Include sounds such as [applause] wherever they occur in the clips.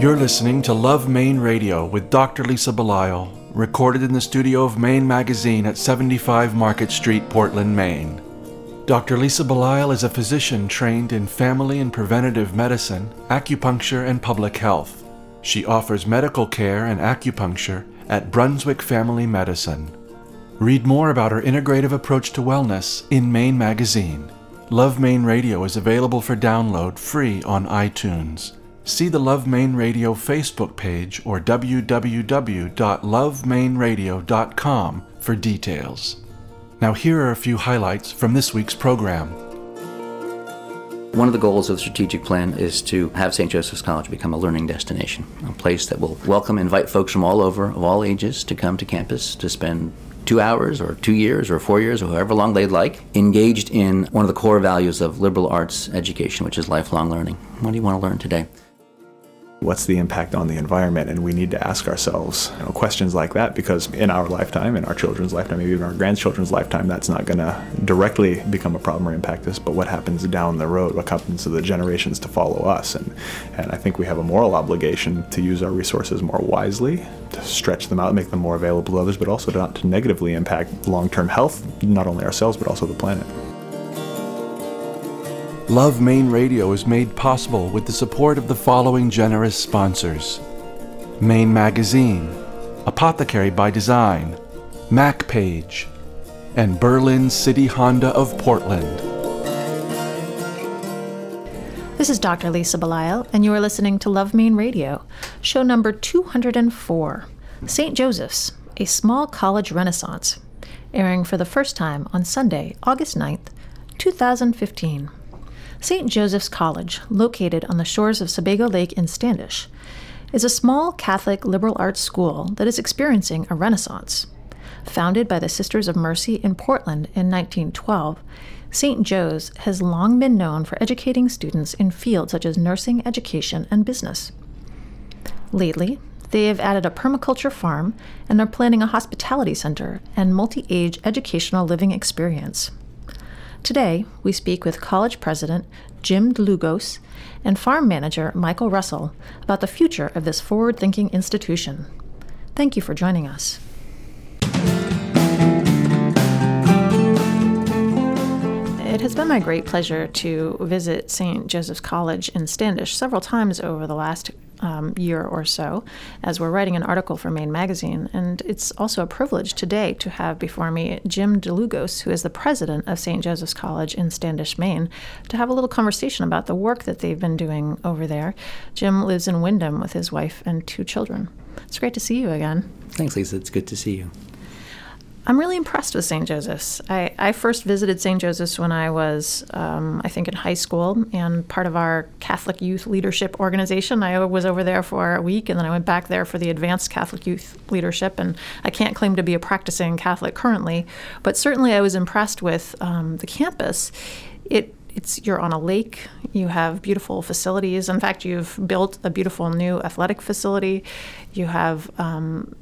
You're listening to Love Maine Radio with Dr. Lisa Belisle, recorded in the studio of Maine Magazine at 75 Market Street, Portland, Maine. Dr. Lisa Belisle is a physician trained in family and preventative medicine, acupuncture, and public health. She offers medical care and acupuncture at Brunswick Family Medicine. Read more about her integrative approach to wellness in Maine Magazine. Love Maine Radio is available for download free on iTunes. See the Love Radio Facebook page or www.lovemaineradio.com for details. Now, here are a few highlights from this week's program. One of the goals of the strategic plan is to have St. Joseph's College become a learning destination, a place that will welcome, invite folks from all over, of all ages, to come to campus to spend two hours or two years or four years or however long they'd like, engaged in one of the core values of liberal arts education, which is lifelong learning. What do you want to learn today? What's the impact on the environment? And we need to ask ourselves you know, questions like that because in our lifetime in our children's lifetime maybe even our grandchildren's lifetime that's not going to directly become a problem or impact us. But what happens down the road what happens to the generations to follow us? And and I think we have a moral obligation to use our resources more wisely to stretch them out make them more available to others but also not to negatively impact long-term health not only ourselves but also the planet Love Maine Radio is made possible with the support of the following generous sponsors Maine Magazine, Apothecary by Design, MacPage, and Berlin City Honda of Portland. This is Dr. Lisa Belisle, and you are listening to Love Maine Radio, show number 204 St. Joseph's, a small college renaissance, airing for the first time on Sunday, August 9th, 2015. St. Joseph's College, located on the shores of Sebago Lake in Standish, is a small Catholic liberal arts school that is experiencing a renaissance. Founded by the Sisters of Mercy in Portland in 1912, St. Joe's has long been known for educating students in fields such as nursing, education, and business. Lately, they have added a permaculture farm and are planning a hospitality center and multi age educational living experience. Today, we speak with college president Jim Dlugos and farm manager Michael Russell about the future of this forward thinking institution. Thank you for joining us. It has been my great pleasure to visit St. Joseph's College in Standish several times over the last um, year or so as we're writing an article for Maine Magazine. And it's also a privilege today to have before me Jim Dlugos, who is the president of St. Joseph's College in Standish, Maine, to have a little conversation about the work that they've been doing over there. Jim lives in Windham with his wife and two children. It's great to see you again. Thanks, Lisa. It's good to see you. I'm really impressed with St. Joseph's. I, I first visited St. Joseph's when I was, um, I think, in high school and part of our Catholic Youth Leadership Organization. I was over there for a week and then I went back there for the Advanced Catholic Youth Leadership. And I can't claim to be a practicing Catholic currently, but certainly I was impressed with um, the campus. It it's you're on a lake. You have beautiful facilities. In fact, you've built a beautiful new athletic facility. You have um,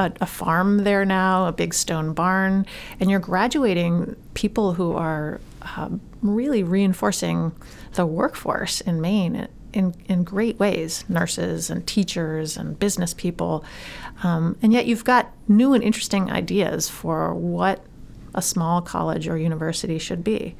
a, a, farm there now, a big stone barn, and you're graduating people who are uh, really reinforcing the workforce in Maine in, in great ways nurses and teachers and business people. Um, and yet you've got new and interesting ideas for what a small college or university should be.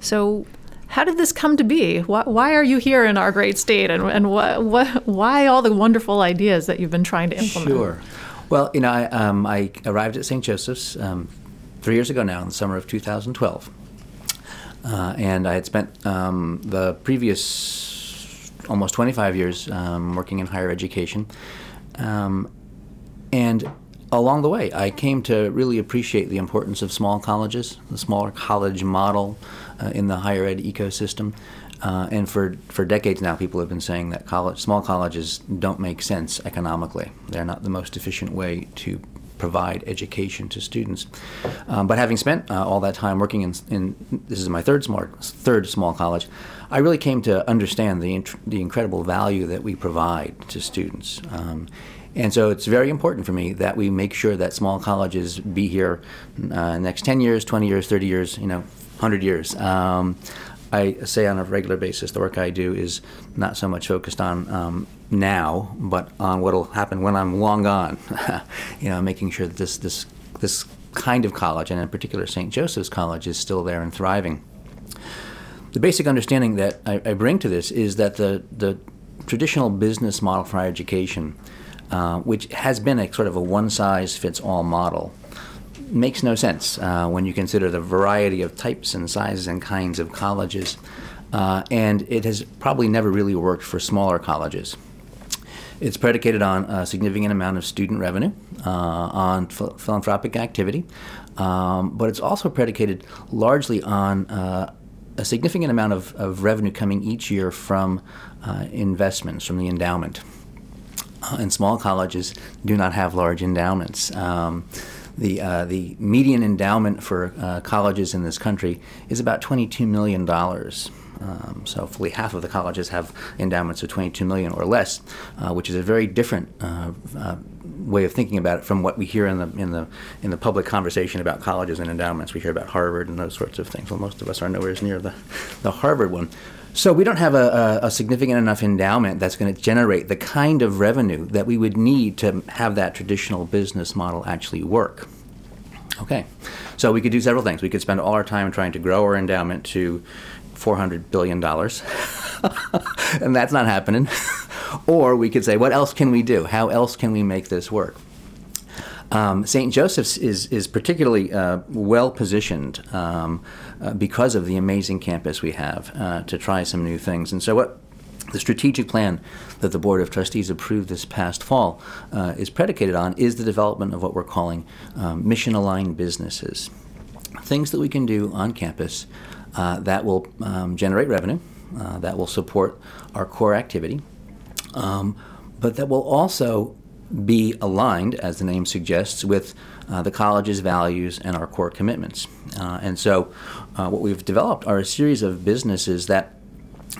So, how did this come to be? Why, why are you here in our great state, and, and what, what, why all the wonderful ideas that you've been trying to implement? Sure. Well, you know, I, um, I arrived at St. Joseph's um, three years ago now, in the summer of 2012. Uh, and I had spent um, the previous almost 25 years um, working in higher education. Um, and along the way, I came to really appreciate the importance of small colleges, the smaller college model uh, in the higher ed ecosystem. Uh, and for, for decades now, people have been saying that college, small colleges don't make sense economically. They're not the most efficient way to provide education to students. Um, but having spent uh, all that time working in, in, this is my third small, third small college, I really came to understand the, the incredible value that we provide to students. Um, and so it's very important for me that we make sure that small colleges be here uh, next 10 years, 20 years, 30 years, you know, 100 years. Um, I say on a regular basis, the work I do is not so much focused on um, now, but on what will happen when I'm long gone. [laughs] you know, making sure that this this this kind of college, and in particular St. Joseph's College, is still there and thriving. The basic understanding that I, I bring to this is that the the traditional business model for higher education, uh, which has been a sort of a one size fits all model, makes no sense uh, when you consider the variety of types and sizes and kinds of colleges. Uh, and it has probably never really worked for smaller colleges. It's predicated on a significant amount of student revenue, uh, on ph- philanthropic activity, um, but it's also predicated largely on uh, a significant amount of, of, revenue coming each year from uh, investments, from the endowment. Uh, and small colleges do not have large endowments. Um, the uh, the median endowment for uh, colleges in this country is about twenty two million dollars. Um, so fully half of the colleges have endowments of 22 million or less, uh, which is a very different uh, uh, way of thinking about it from what we hear in the in the in the public conversation about colleges and endowments. We hear about Harvard and those sorts of things. Well, most of us are nowhere near the the Harvard one. So we don't have a, a, a significant enough endowment that's going to generate the kind of revenue that we would need to have that traditional business model actually work. Okay, so we could do several things. We could spend all our time trying to grow our endowment to $400 billion, [laughs] and that's not happening. [laughs] or we could say, what else can we do? How else can we make this work? Um, St. Joseph's is, is particularly uh, well positioned um, uh, because of the amazing campus we have uh, to try some new things. And so, what the strategic plan that the Board of Trustees approved this past fall uh, is predicated on is the development of what we're calling um, mission aligned businesses. Things that we can do on campus uh, that will um, generate revenue, uh, that will support our core activity, um, but that will also be aligned, as the name suggests, with the college's values and our core commitments. Uh, and so, uh, what we've developed are a series of businesses that,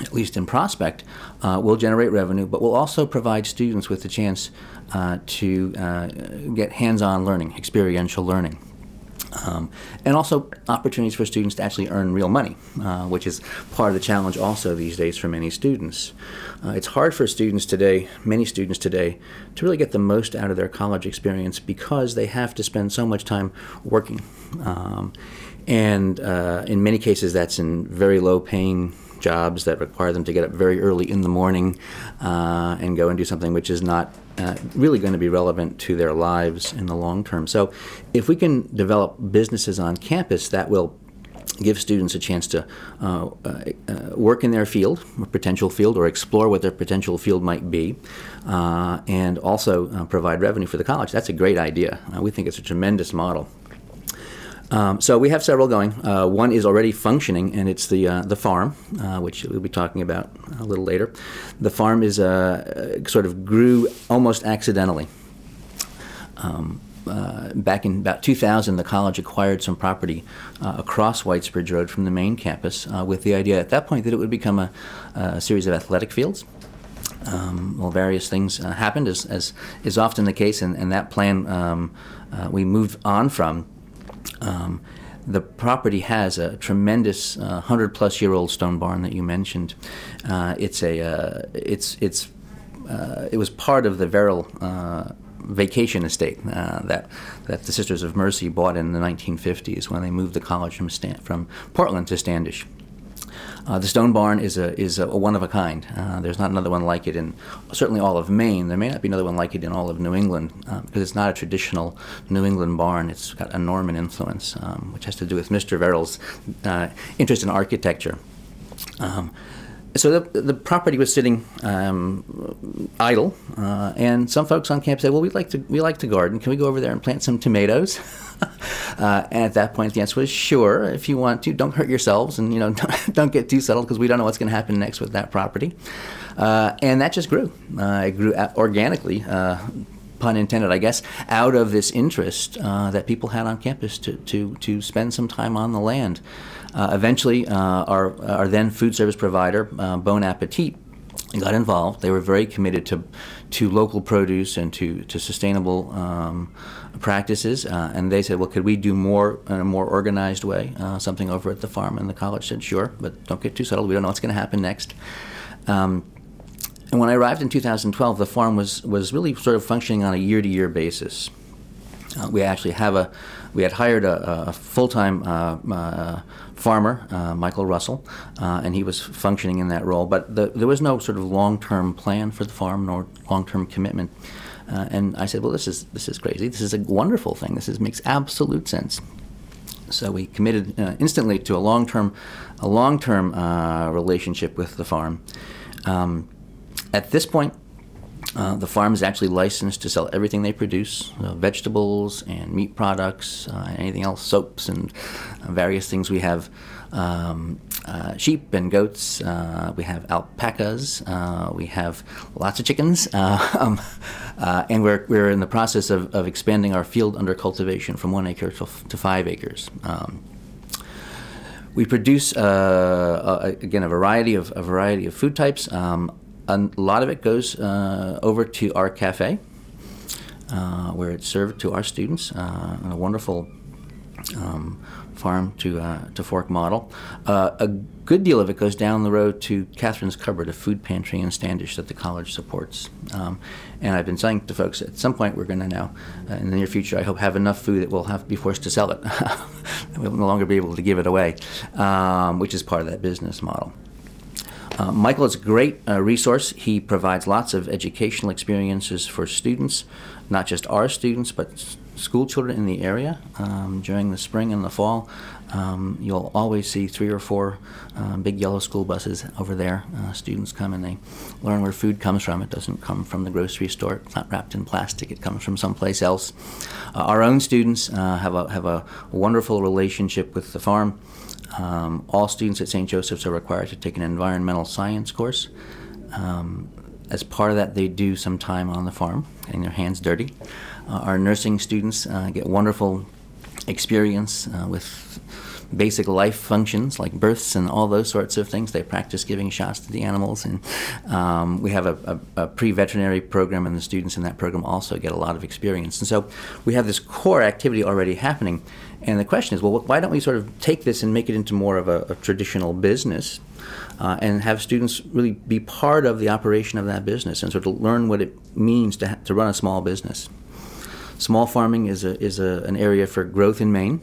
at least in prospect, uh, will generate revenue, but will also provide students with the chance uh, to uh, get hands on learning, experiential learning. Um, and also opportunities for students to actually earn real money, uh, which is part of the challenge also these days for many students. Uh, it's hard for students today, many students today, to really get the most out of their college experience because they have to spend so much time working. Um, and uh, in many cases, that's in very low paying jobs that require them to get up very early in the morning uh, and go and do something which is not uh, really going to be relevant to their lives in the long term. So, if we can develop businesses on campus that will give students a chance to uh, uh, work in their field, or potential field, or explore what their potential field might be, uh, and also uh, provide revenue for the college. That's a great idea. we think it's a tremendous model. Um, so we have several going. Uh, one is already functioning, and it's the uh, the farm, uh, which we'll be talking about a little later. The farm is uh, sort of grew almost accidentally. Um, uh, back in about 2000, the college acquired some property uh, across Whitesbridge Road from the main campus, with the idea at that point that it would become a, a series of athletic fields. Um, well, various things happened, as, as is often the case, and, and that plan um, we moved on from um, the property has a tremendous uh, hundred plus year old stone barn that you mentioned. Uh, it's a uh, it's it's uh, it was part of the Verrill uh, vacation estate uh, that that the Sisters of Mercy bought in the 1950s when they moved the college from Stan- from Portland to Standish. Uh, the Stone Barn is a is a, one of a kind. Uh, there's not another one like it in certainly all of Maine. There may not be another one like it in all of New England uh, because it's not a traditional New England barn. It's got a Norman influence, um, which has to do with Mr. Verrill's uh, interest in architecture. Um, so the, the property was sitting um, idle, uh, and some folks on campus said, "Well, we like to we like to garden. Can we go over there and plant some tomatoes?" [laughs] uh, and at that point, the answer was, "Sure, if you want to. Don't hurt yourselves, and you know, [laughs] don't, don't get too settled because we don't know what's going to happen next with that property." Uh, and that just grew. Uh, it grew organically uh, pun intended, I guess, out of this interest uh, that people had on campus to, to, to spend some time on the land. Uh, eventually, uh, our, our then food service provider, uh, Bon Appetit, got involved. They were very committed to to local produce and to to sustainable um, practices. Uh, and they said, "Well, could we do more in a more organized way? Uh, something over at the farm?" And the college said, "Sure, but don't get too settled. We don't know what's going to happen next." Um, and when I arrived in 2012, the farm was was really sort of functioning on a year to year basis. Uh, we actually have a we had hired a, a full time farmer, uh, Michael Russell, uh, and he was functioning in that role. But the, there was no sort of long term plan for the farm nor long term commitment. Uh, and I said, well, this is this is crazy. This is a wonderful thing. This is, makes absolute sense. So we committed instantly to a long term a long term relationship with the farm. Um, at this point, uh, the farm is actually licensed to sell everything they produce uh, vegetables and meat products, uh, anything else, soaps and uh, various things. We have um, uh, sheep and goats, uh, we have alpacas, we have lots of chickens, [laughs] um, and we're, we're in the process of, of expanding our field under cultivation from one acre to, to five acres. Um, we produce again a variety of a variety of food types. Um, a lot of it goes uh, over to our cafe, uh, where it's served to our students uh, a wonderful um, farm to uh, to fork model. Uh, a good deal of it goes down the road to Catherine's Cupboard, a food pantry in Standish that the college supports. Um, and I've been saying to folks, at some point we're going to now, in the near future, I hope have enough food that we'll have be forced to sell it. [laughs] we'll no longer be able to give it away, um, which is part of that business model. Uh, Michael is a great uh, resource. He provides lots of educational experiences for students, not just our students, but school children in the area. Um, during the spring and the fall, um, you'll always see three or four uh, big yellow school buses over there. Uh, students come and they learn where food comes from. It doesn't come from the grocery store. It's not wrapped in plastic. It comes from someplace else. Uh, our own students uh, have a have a wonderful relationship with the farm. Um, all students at St. Joseph's are required to take an environmental science course. Um, as part of that, they do some time on the farm, getting their hands dirty. Uh, our nursing students uh, get wonderful experience uh, with basic life functions like births and all those sorts of things. They practice giving shots to the animals, and um, we have a, a, a pre-veterinary program, and the students in that program also get a lot of experience. And so we have this core activity already happening. And the question is, well, why don't we sort of take this and make it into more of a, a traditional business? Uh, and have students really be part of the operation of that business and sort of learn what it means to, ha- to run a small business. Small farming is, a, is a, an area for growth in Maine.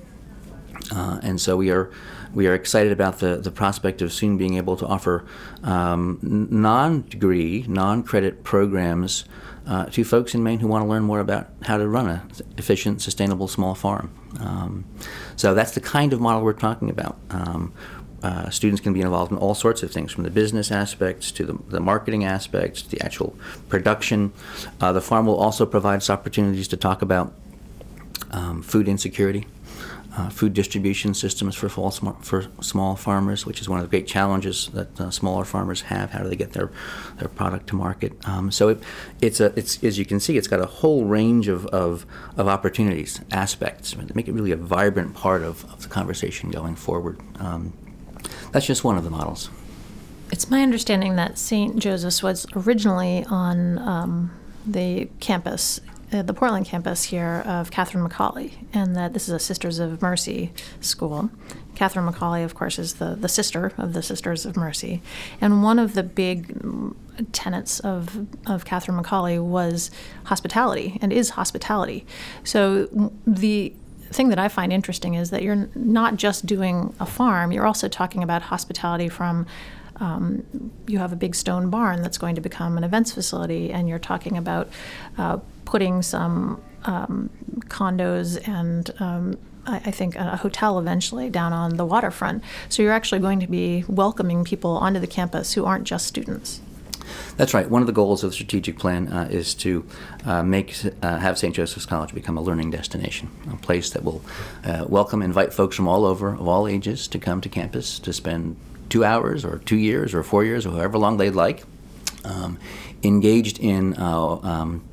Uh, and so we are we are excited about the, the prospect of soon being able to offer um, non degree, non credit programs uh, to folks in Maine who want to learn more about how to run an efficient, sustainable small farm. Um, so that's the kind of model we're talking about. Um, uh, students can be involved in all sorts of things, from the business aspects to the, the marketing aspects, to the actual production. Uh, the farm will also provide us opportunities to talk about um, food insecurity uh, food distribution systems for, for small farmers, which is one of the great challenges that uh, smaller farmers have. How do they get their, their product to market? Um, so it, it's a it's as you can see, it's got a whole range of, of, of opportunities, aspects to make it really a vibrant part of, of the conversation going forward. Um, that's just one of the models. It's my understanding that St. Joseph's was originally on um, the campus uh, the Portland campus here of Catherine McAuley, and that this is a Sisters of Mercy school. Catherine McAuley, of course, is the, the sister of the Sisters of Mercy. And one of the big tenets of, of Catherine McAuley was hospitality and is hospitality. So the thing that I find interesting is that you're not just doing a farm, you're also talking about hospitality from um, you have a big stone barn that's going to become an events facility, and you're talking about uh, putting some um, condos and um, I, think a hotel eventually down on the waterfront. So you're actually going to be welcoming people onto the campus who aren't just students. That's right. One of the goals of the strategic plan uh, is to uh, make uh, have St. Joseph's College become a learning destination, a place that will uh, welcome, invite folks from all over, of all ages, to come to campus to spend two hours, or two years, or four years, or however long they'd like, um, engaged in uh, um,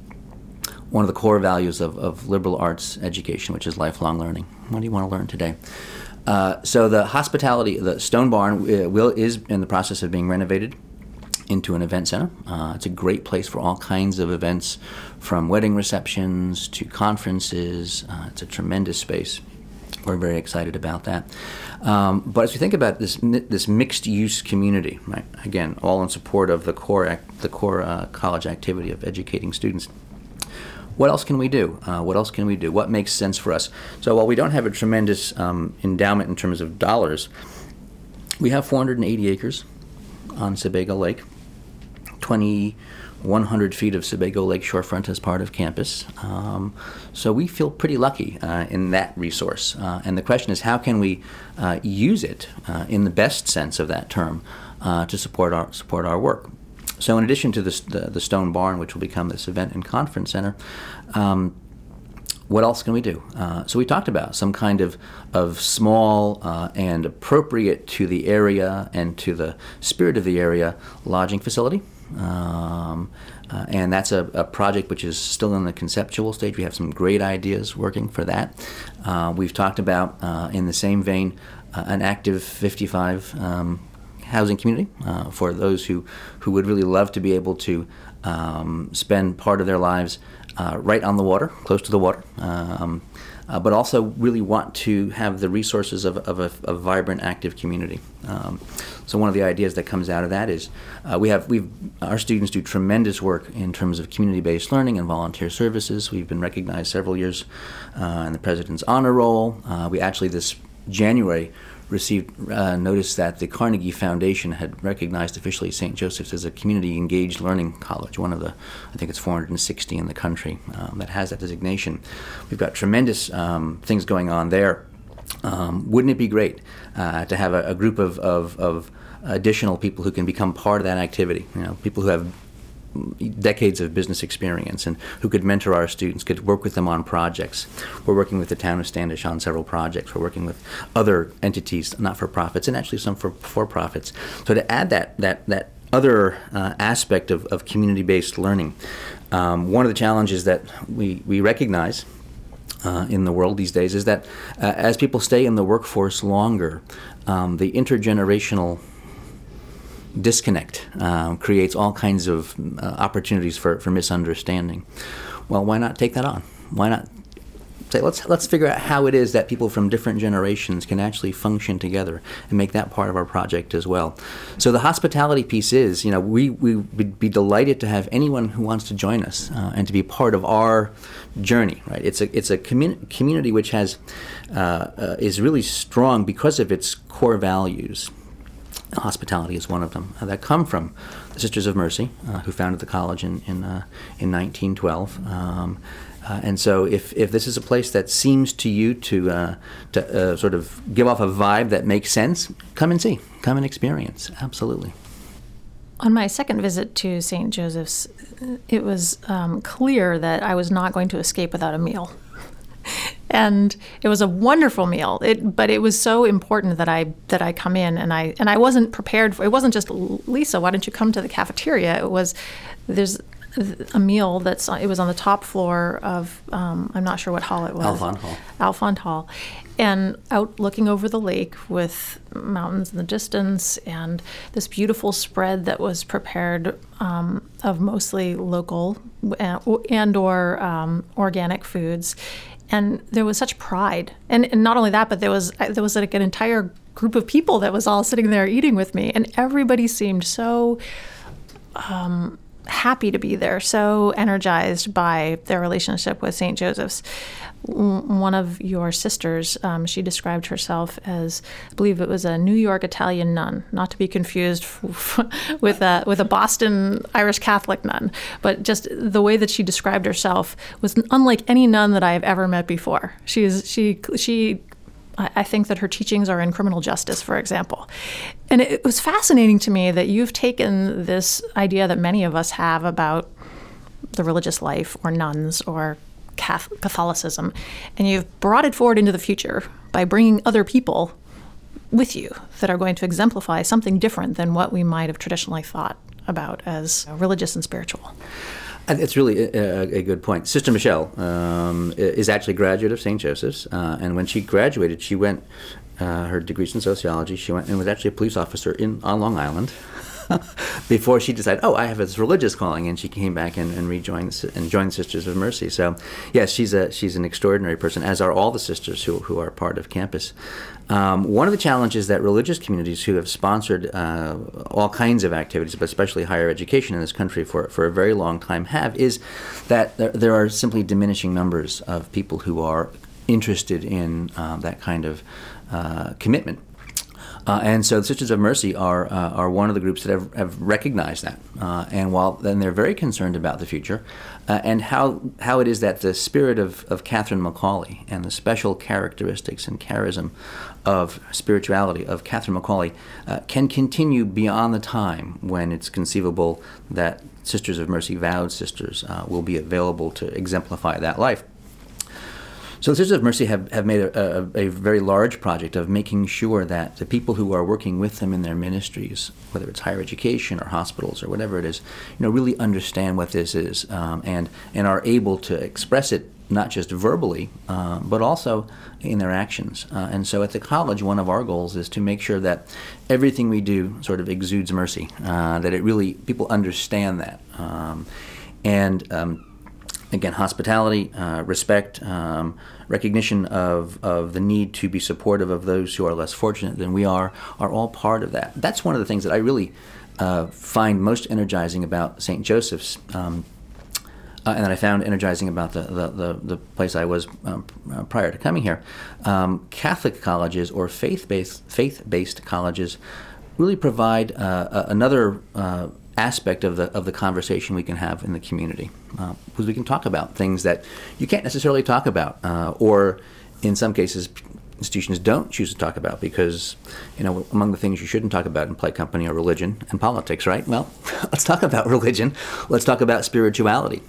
one of the core values of, of liberal arts education, which is lifelong learning. What do you want to learn today? Uh, so the hospitality, the stone barn uh, will is in the process of being renovated. into an event center. Uh, it's a great place for all kinds of events, from wedding receptions to conferences. Uh, it's a tremendous space. We're very excited about that. Um, but as we think about this this mixed use community, right? Again, all in support of the core act, the core uh, college activity of educating students. What else can we do? Uh, what else can we do? What makes sense for us? So while we don't have a tremendous um, endowment in terms of dollars, we have 480 acres on Sebago Lake. 2,100 feet of Sebago Lake shorefront as part of campus. Um, so we feel pretty lucky uh, in that resource. Uh, and the question is, how can we uh, use it uh, in the best sense of that term uh, to support our support our work? So in addition to the, the stone barn, which will become this event and conference center. Um, what else can we do? Uh, so we talked about some kind of of small uh, and appropriate to the area and to the spirit of the area lodging facility. Um, uh, and that's a, a, project which is still in the conceptual stage. We have some great ideas working for that. Uh, we've talked about, uh, in the same vein, uh, an active 55 um, housing community uh, for those who, who would really love to be able to um, spend part of their lives uh, right on the water, close to the water. Uh, but also really want to have the resources of, of a, a, vibrant, active community. Um, so one of the ideas that comes out of that is uh, we have we our students do tremendous work in terms of community-based learning and volunteer services. We've been recognized several years uh, in the President's Honor Roll. Uh, we actually this January received uh, notice that the Carnegie Foundation had recognized officially St. Joseph's as a community engaged learning college, one of the, I think it's 460 in the country um, that has that designation. We've got tremendous um, things going on there. Um, wouldn't it be great uh, to have a, a group of, of, of additional people who can become part of that activity? You know, people who have decades of business experience and who could mentor our students, could work with them on projects. We're working with the town of Standish on several projects. We're working with other entities, not for profits, and actually some for for profits. So to add that that that other uh, aspect of, of community based learning, um, one of the challenges that we, we recognize. Uh, in the world these days is that uh, as people stay in the workforce longer, um, the intergenerational disconnect uh, creates all kinds of uh, opportunities for, for misunderstanding. Well, why not take that on? Why not say let's let's figure out how it is that people from different generations can actually function together and make that part of our project as well. So the hospitality piece is, you know, we we would be delighted to have anyone who wants to join us uh, and to be part of our journey. Right? It's a it's a commun- community which has uh, uh, is really strong because of its core values hospitality is one of them, uh, that come from the Sisters of Mercy, uh, who founded the college in, in, uh, in 1912. Um, uh, and so, if, if this is a place that seems to you to, uh, to uh, sort of give off a vibe that makes sense, come and see, come and experience. Absolutely. On my second visit to St. Joseph's, it was um, clear that I was not going to escape without a meal and it was a wonderful meal. It, but it was so important that I that I come in and I and I wasn't prepared for. It wasn't just Lisa. Why don't you come to the cafeteria? It was there's a meal that's it was on the top floor of um, I'm not sure what hall it was. Alfond Hall. Alfond Hall, and out looking over the lake with mountains in the distance and this beautiful spread that was prepared um, of mostly local and, and or um, organic foods and there was such pride. And, and not only that but there was there was like an entire group of people that was all sitting there eating with me. And everybody seemed so um, happy to be there so energized by their relationship with st joseph's one of your sisters, um, she described herself as, I believe it was a New York Italian nun, not to be confused [laughs] with a with a Boston Irish Catholic nun, but just the way that she described herself was unlike any nun that I have ever met before. She is she she. I think that her teachings are in criminal justice, for example. And it was fascinating to me that you've taken this idea that many of us have about the religious life or nuns or Catholicism, and you've brought it forward into the future by bringing other people with you that are going to exemplify something different than what we might have traditionally thought about as religious and spiritual. It's really a, a, good point. Sister Michelle um, is actually a graduate of St. Joseph's, uh, and when she graduated, she went uh, her degrees in sociology. She went and was actually a police officer in on Long Island. [laughs] before she decided, oh, I have this religious calling, and she came back and, and rejoined and joined Sisters of Mercy. So, yes, she's a she's an extraordinary person, as are all the sisters who who are part of campus. Um, one of the challenges that religious communities who have sponsored uh, all kinds of activities, but especially higher education in this country for, for a very long time, have is that there, there are simply diminishing numbers of people who are interested in uh, that kind of uh, commitment. Uh, and so the Sisters of Mercy are uh, are one of the groups that have, have recognized that. Uh, and while then they're very concerned about the future uh, and how how it is that the spirit of, of Catherine McAuley and the special characteristics and charism of spirituality of Catherine McAuley uh, can continue beyond the time when it's conceivable that Sisters of Mercy vowed sisters uh, will be available to exemplify that life. So the Sisters of Mercy have, have made a, a, a, very large project of making sure that the people who are working with them in their ministries, whether it's higher education or hospitals or whatever it is, you know, really understand what this is um, and and are able to express it not just verbally, uh, but also in their actions. Uh, and so at the college, one of our goals is to make sure that everything we do sort of exudes mercy, uh, that it really people understand that, um, and um, again, hospitality, uh, respect, um, recognition of, of the need to be supportive of those who are less fortunate than we are, are all part of that. That's one of the things that I really uh, find most energizing about St. Joseph's. Um, uh, and that I found energizing about the, the, the, the place I was um, uh, prior to coming here. Um, Catholic colleges or faith based faith based colleges really provide uh, another uh, aspect of the of the conversation we can have in the community uh, because we can talk about things that you can't necessarily talk about uh, or in some cases institutions don't choose to talk about because you know among the things you shouldn't talk about in play company are religion and politics right? Well [laughs] let's talk about religion. Let's talk about spirituality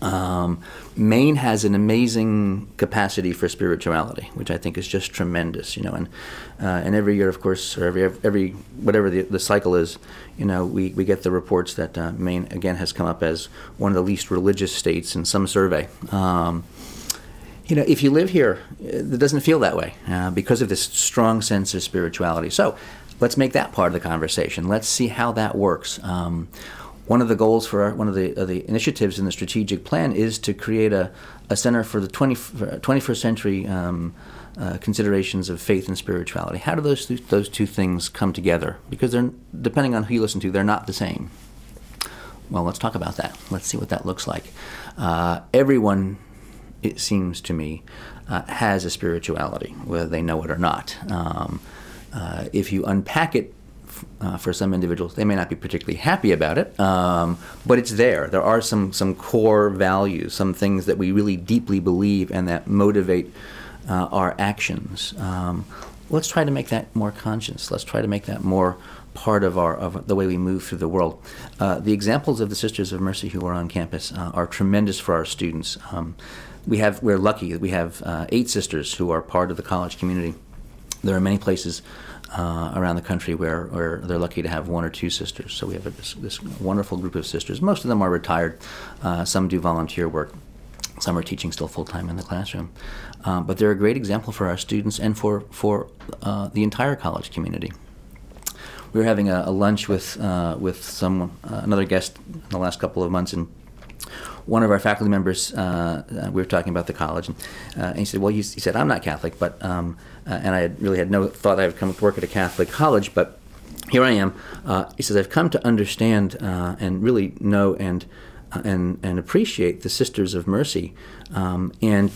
um, Maine has an amazing capacity for spirituality, which I think is just tremendous. You know, and uh, and every year, of course, or every every whatever the, the cycle is, you know, we, we get the reports that uh, Maine again has come up as one of the least religious states in some survey. Um, you know, if you live here, it doesn't feel that way uh, because of this strong sense of spirituality. So, let's make that part of the conversation. Let's see how that works. Um, one of the goals for our, one of the, uh, the initiatives in the strategic plan is to create a, a center for the 20, 21st century um, uh, considerations of faith and spirituality. How do those those two things come together? Because they're depending on who you listen to, they're not the same. Well, let's talk about that. Let's see what that looks like. Uh, everyone, it seems to me, uh, has a spirituality, whether they know it or not. Um, uh, if you unpack it uh, for some individuals. They may not be particularly happy about it, um, but it's there. There are some some core values, some things that we really deeply believe and that motivate uh, our actions. Um, let's try to make that more conscious. Let's try to make that more part of our of the way we move through the world. Uh, the examples of the Sisters of Mercy who are on campus uh, are tremendous for our students. Um, we have we're lucky that we have uh, eight sisters who are part of the college community. There are many places uh, around the country where, where they're lucky to have one or two sisters. So we have a, this, this, wonderful group of sisters. Most of them are retired. Uh, some do volunteer work. Some are teaching still full time in the classroom. Um, but they're a great example for our students and for, for uh, the entire college community. We were having a, a lunch with, uh, with some, uh, another guest in the last couple of months, and one of our faculty members, uh, uh, we were talking about the college, and, uh, and he said, "Well, he, said I'm not Catholic, but um, uh, and I had really had no thought I would come to work at a Catholic college, but here I am." Uh, he says, "I've come to understand uh, and really know and and and appreciate the Sisters of Mercy, um, and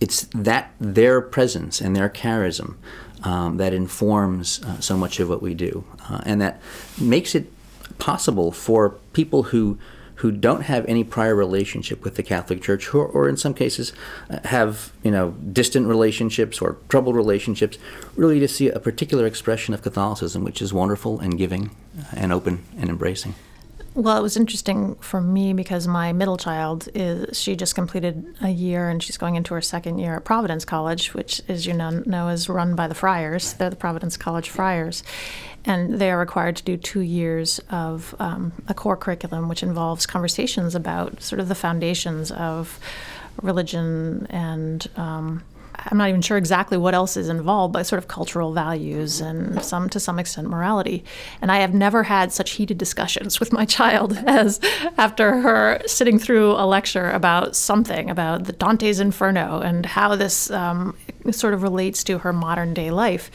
it's that their presence and their charism." Um, that informs so much of what we do, and that makes it possible for people who who don't have any prior relationship with the Catholic Church, who, or in some cases uh, have you know distant relationships or troubled relationships, really to see a particular expression of Catholicism, which is wonderful and giving and open and embracing. Well, it was interesting for me because my middle child is she just completed a year and she's going into her second year at Providence College, which, as you know, know is run by the Friars. They're the Providence College Friars, and they are required to do two years of um, a core curriculum, which involves conversations about sort of the foundations of religion and um, I'm not even sure exactly what else is involved, but sort of cultural values and some to some extent morality. And I have never had such heated discussions [laughs] with my child as after her sitting through a lecture about something about the Dante's Inferno and how this um, sort of relates to her modern day life.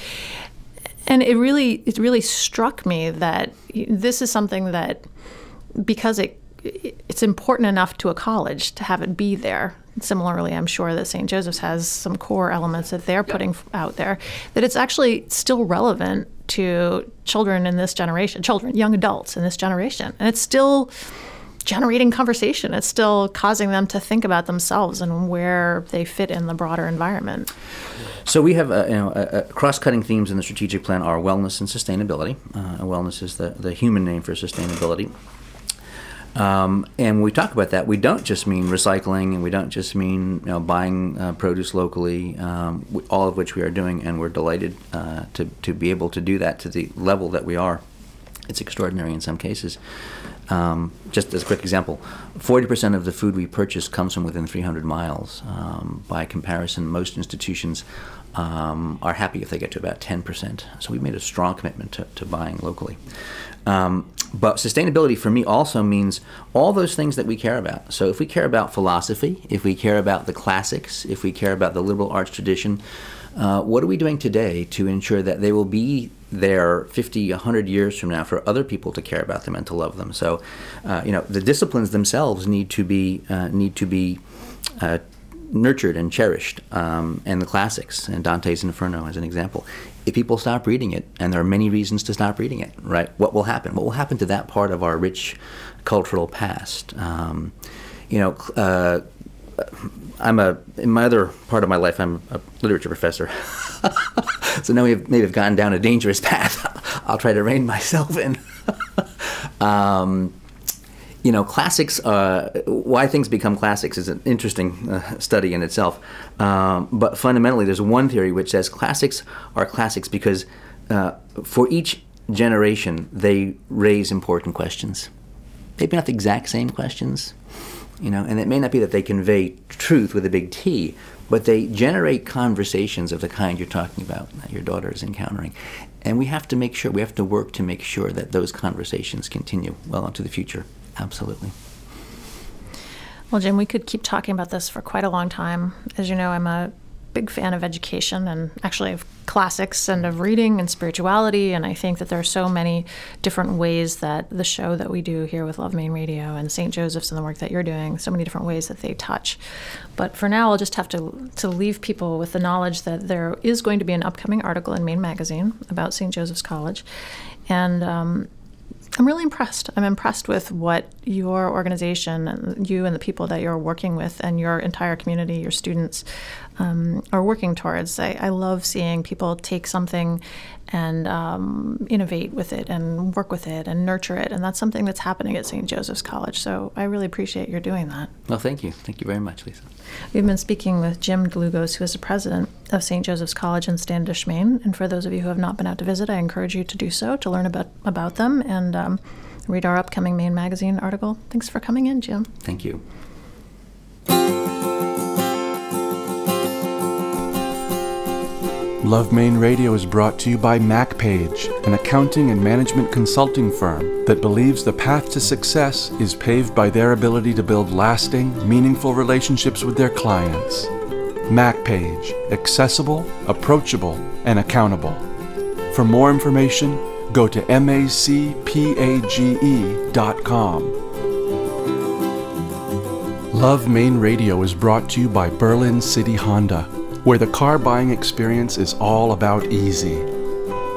And it really it really struck me that this is something that because it it's important enough to a college to have it be there. Similarly, I'm sure that St. Joseph's has some core elements that they're putting out there, that it's actually still relevant to children in this generation, children, young adults in this generation. And it's still generating conversation. It's still causing them to think about themselves and where they fit in the broader environment. So we have, uh, you know, uh, cross-cutting themes in the strategic plan are wellness and sustainability. Uh, wellness is the, the human name for sustainability. Um, and when we talk about that, we don't just mean recycling, and we don't just mean you know, buying uh, produce locally, um, all of which we are doing, and we're delighted uh, to, to be able to do that to the level that we are. It's extraordinary in some cases. Um, just as a quick example, 40% of the food we purchase comes from within 300 miles. Um, by comparison, most institutions um, are happy if they get to about 10%. So we've made a strong commitment to, to buying locally. Um, but sustainability for me also means all those things that we care about. So if we care about philosophy, if we care about the classics, if we care about the liberal arts tradition, uh, what are we doing today to ensure that they will be there 50, 100 years from now for other people to care about them and to love them? So, uh, you know, the disciplines themselves need to be uh, need to be uh, nurtured and cherished, um, and the classics, and Dante's Inferno as an example. If people stop reading it, and there are many reasons to stop reading it, right? What will happen? What will happen to that part of our rich cultural past? Um, you know, uh, I'm a in my other part of my life, I'm a literature professor. [laughs] [laughs] so now we've maybe have gone down a dangerous [laughs] path. I'll try to rein myself in. [laughs] um, you know, classics, uh, why things become classics is an interesting uh, study in itself. Um, but fundamentally, there's one theory which says classics are classics because uh, for each generation, they raise important questions. Maybe not the exact same questions, you know, and it may not be that they convey truth with a big T, but they generate conversations of the kind you're talking about that your daughter is encountering. And we have to make sure, we have to work to make sure that those conversations continue well into the future. Absolutely. Well, Jim, we could keep talking about this for quite a long time. As you know, I'm a big fan of education and actually of classics and of reading and spirituality. And I think that there are so many different ways that the show that we do here with Love Maine Radio and St. Joseph's and the work that you're doing, so many different ways that they touch. But for now, I'll just have to, to leave people with the knowledge that there is going to be an upcoming article in Maine Magazine about St. Joseph's College. And um, I'm really impressed. I'm impressed with what your organization and you and the people that you're working with and your entire community, your students, um, are working towards. I, I, love seeing people take something and um, innovate with it and work with it and nurture it. And that's something that's happening at St. Joseph's College. So I really appreciate your doing that. Well, thank you. Thank you very much, Lisa. We've been speaking with Jim Dlugos, who is the president of St. Joseph's College in Standish, Maine. And for those of you who have not been out to visit, I encourage you to do so to learn about, about them and um, read our upcoming Maine Magazine article. Thanks for coming in, Jim. Thank you. Love Maine Radio is brought to you by MacPage, an accounting and management consulting firm that believes the path to success is paved by their ability to build lasting, meaningful relationships with their clients. MacPage, accessible, approachable, and accountable. For more information, go to macpage.com. Love Maine Radio is brought to you by Berlin City Honda where the car buying experience is all about easy.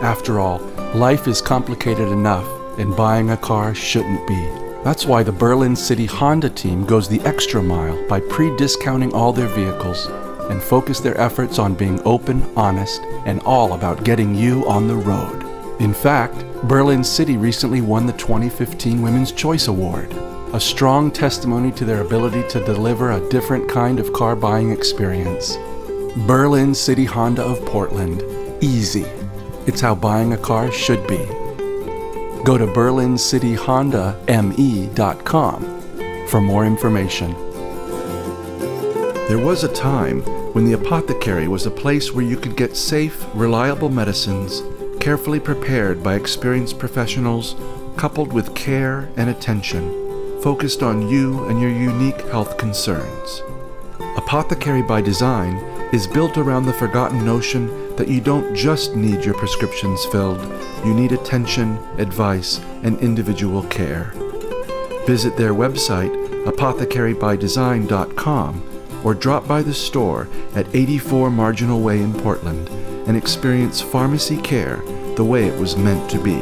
After all, life is complicated enough, and buying a car shouldn't be. That's why the Berlin City Honda team goes the extra mile by pre discounting all their vehicles and focus their efforts on being open, honest, and all about getting you on the road. In fact, Berlin City recently won the 2015 Women's Choice Award, a strong testimony to their ability to deliver a different kind of car buying experience. Berlin City Honda of Portland. Easy. It's how buying a car should be. Go to berlincityhondame.com for more information. There was a time when the apothecary was a place where you could get safe, reliable medicines, carefully prepared by experienced professionals, coupled with care and attention, focused on you and your unique health concerns. Apothecary by Design is built around the forgotten notion that you don't just need your prescriptions filled, you need attention, advice, and individual care. Visit their website, apothecarybydesign.com, or drop by the store at 84 Marginal Way in Portland and experience pharmacy care the way it was meant to be.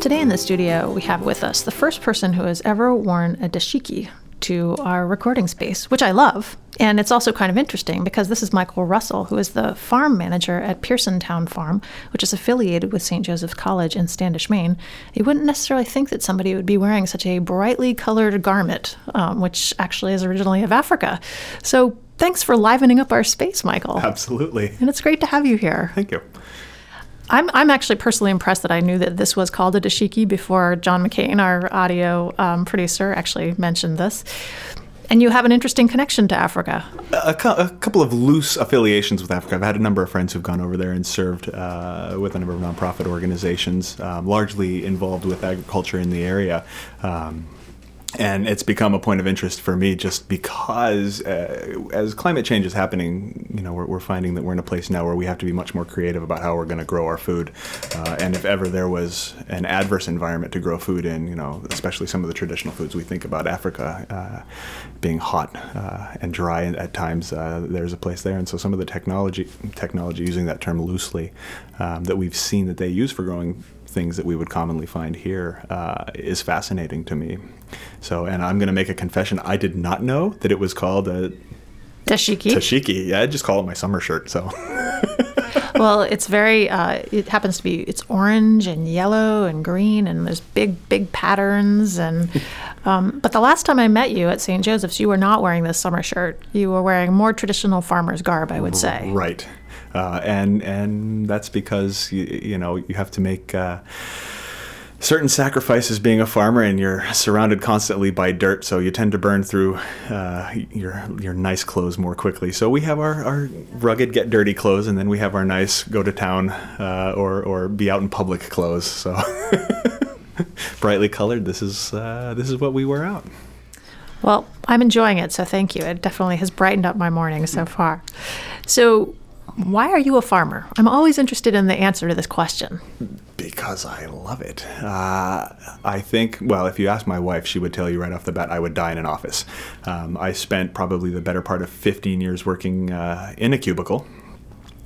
Today in the studio, we have with us the first person who has ever worn a dashiki to our recording space, which I love. And it's also kind of interesting because this is Michael Russell, who is the farm manager at Pearsontown Farm, which is affiliated with St. Joseph's College in Standish, Maine. You wouldn't necessarily think that somebody would be wearing such a brightly colored garment, um, which actually is originally of Africa. So thanks for livening up our space, Michael. Absolutely. And it's great to have you here. Thank you. I'm, I'm actually personally impressed that I knew that this was called a dashiki before John McCain, our audio um, producer, actually mentioned this. And you have an interesting connection to Africa. A, cu- a, couple of loose affiliations with Africa. I've had a number of friends who've gone over there and served uh, with a number of nonprofit organizations, um, largely involved with agriculture in the area. Um, and it's become a point of interest for me just because uh, as climate change is happening you know we're, we're, finding that we're in a place now where we have to be much more creative about how we're going to grow our food. Uh, and if ever there was an adverse environment to grow food in you know especially some of the traditional foods we think about africa uh, being hot uh, and dry at times uh, there's a place there. And so some of the technology technology using that term loosely um, that we've seen that they use for growing things that we would commonly find here uh, is fascinating to me. So, and I'm going to make a confession. I did not know that it was called a dashiki. Dashiki. Yeah, I just call it my summer shirt. So. [laughs] well, it's very. Uh, it happens to be. It's orange and yellow and green, and there's big, big patterns. And [laughs] um, but the last time I met you at St. Joseph's, you were not wearing this summer shirt. You were wearing more traditional farmer's garb, I would say. Right uh, and and that's because you, you know you have to make. Uh, certain sacrifices being a farmer and you're surrounded constantly by dirt. So you tend to burn through uh, your your nice clothes more quickly. So we have our, our rugged get dirty clothes and then we have our nice go to town uh, or or be out in public clothes. So [laughs] brightly colored this is uh, this is what we wear out. Well i'm enjoying it so thank you. It definitely has brightened up my morning so far. So why are you a farmer? I'm always interested in the answer to this question. Because I love it. Uh, I think, well, if you ask my wife, she would tell you right off the bat I would die in an office. Um, I spent probably the better part of 15 years working uh, in a cubicle